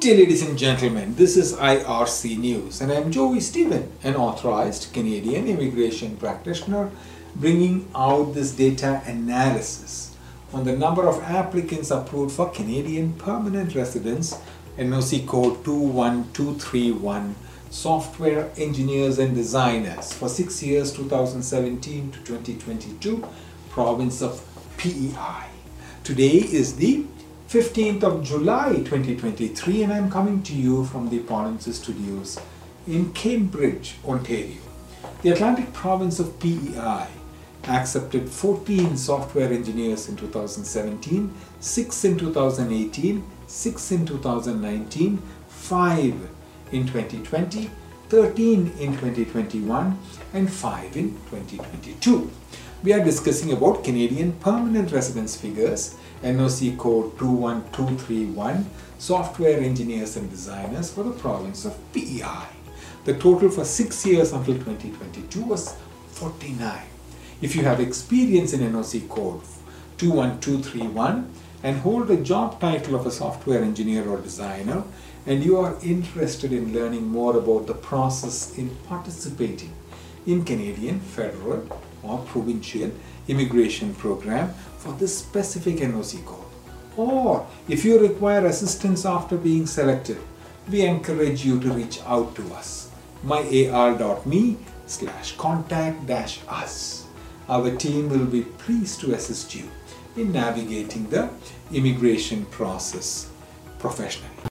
Day, ladies and gentlemen. This is IRC News, and I'm Joy Stephen, an authorized Canadian immigration practitioner, bringing out this data analysis on the number of applicants approved for Canadian permanent residence, NOC code 21231, software engineers and designers for six years 2017 to 2022, province of PEI. Today is the 15th of July 2023 and I'm coming to you from the Polinsys Studios in Cambridge, Ontario. The Atlantic province of PEI accepted 14 software engineers in 2017, 6 in 2018, 6 in 2019, 5 in 2020, 13 in 2021 and 5 in 2022 we are discussing about Canadian permanent residence figures, NOC code 21231, software engineers and designers for the province of PEI. The total for six years until 2022 was 49. If you have experience in NOC code 21231 and hold a job title of a software engineer or designer, and you are interested in learning more about the process in participating in Canadian federal or provincial immigration program for this specific NOC code. Or if you require assistance after being selected, we encourage you to reach out to us. myar.me slash contact dash us. Our team will be pleased to assist you in navigating the immigration process professionally.